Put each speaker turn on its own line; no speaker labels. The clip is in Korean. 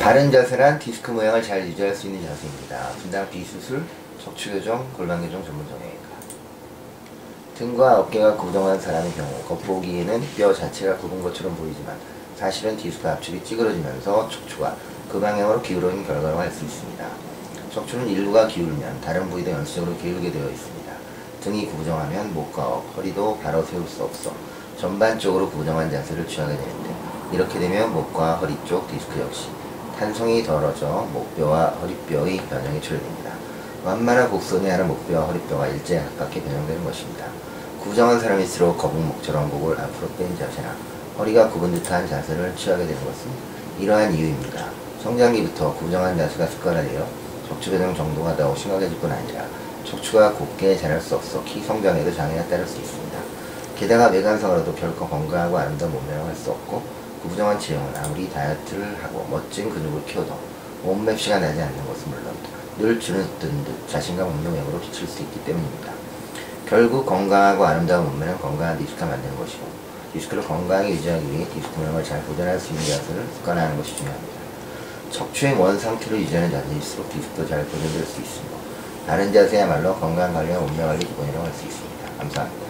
바른 자세란 디스크 모양을 잘 유지할 수 있는 자세입니다. 분당 비수술, 척추교정, 골반교정 전문 정형외과. 등과 어깨가 고정한 사람의 경우 겉보기에는 뼈 자체가 굽은 것처럼 보이지만 사실은 디스크 압축이 찌그러지면서 척추가 그 방향으로 기울어진 결과로 할 수 있습니다. 척추는 일부가 기울면 다른 부위도 연쇄적으로 기울게 되어 있습니다. 등이 구부정하면 목과 억, 허리도 바로 세울 수 없어 전반적으로 구부정한 자세를 취하게 되는데 이렇게 되면 목과 허리 쪽 디스크 역시 탄성이 덜어져 목뼈와 허리뼈의 변형이 초래됩니다. 완만한 곡선에 하는 목뼈와 허리뼈가 일제에 가깝게 변형되는 것입니다. 구부정한 사람일수록 거북목처럼 목을 앞으로 뺀 자세나 허리가 굽은 듯한 자세를 취하게 되는 것은 이러한 이유입니다. 성장기부터 구부정한 자세가 습관화되어 척추 변형 정도가 더 심각해질 뿐 아니라 척추가 곱게 자랄 수 없어 키 성장에도 장애가 따를 수 있습니다. 게다가 외관상으로도 결코 건강하고 아름다운 몸매를 할수 없고 구부정한 체형은 아무리 다이어트를 하고 멋진 근육을 키워도 몸맵시가 나지 않는 것은 물론 늘 주눅 든 듯 자신감 외모로 비칠 수 있기 때문입니다. 결국 건강하고 아름다운 몸매는 건강한 디스크가 만드는 것이고 디스크를 건강하게 유지하기 위해 디스크 모양을 잘 보존할 수 있는 자세를 습관화하는 것이 중요합니다. 척추의 원 상태를 유지하는 자세일수록 디스크도 잘 보존될 수 있으며 바른 자세야말로 건강 관리와 몸매 관리 기본이라고 할 수 있습니다. 감사합니다.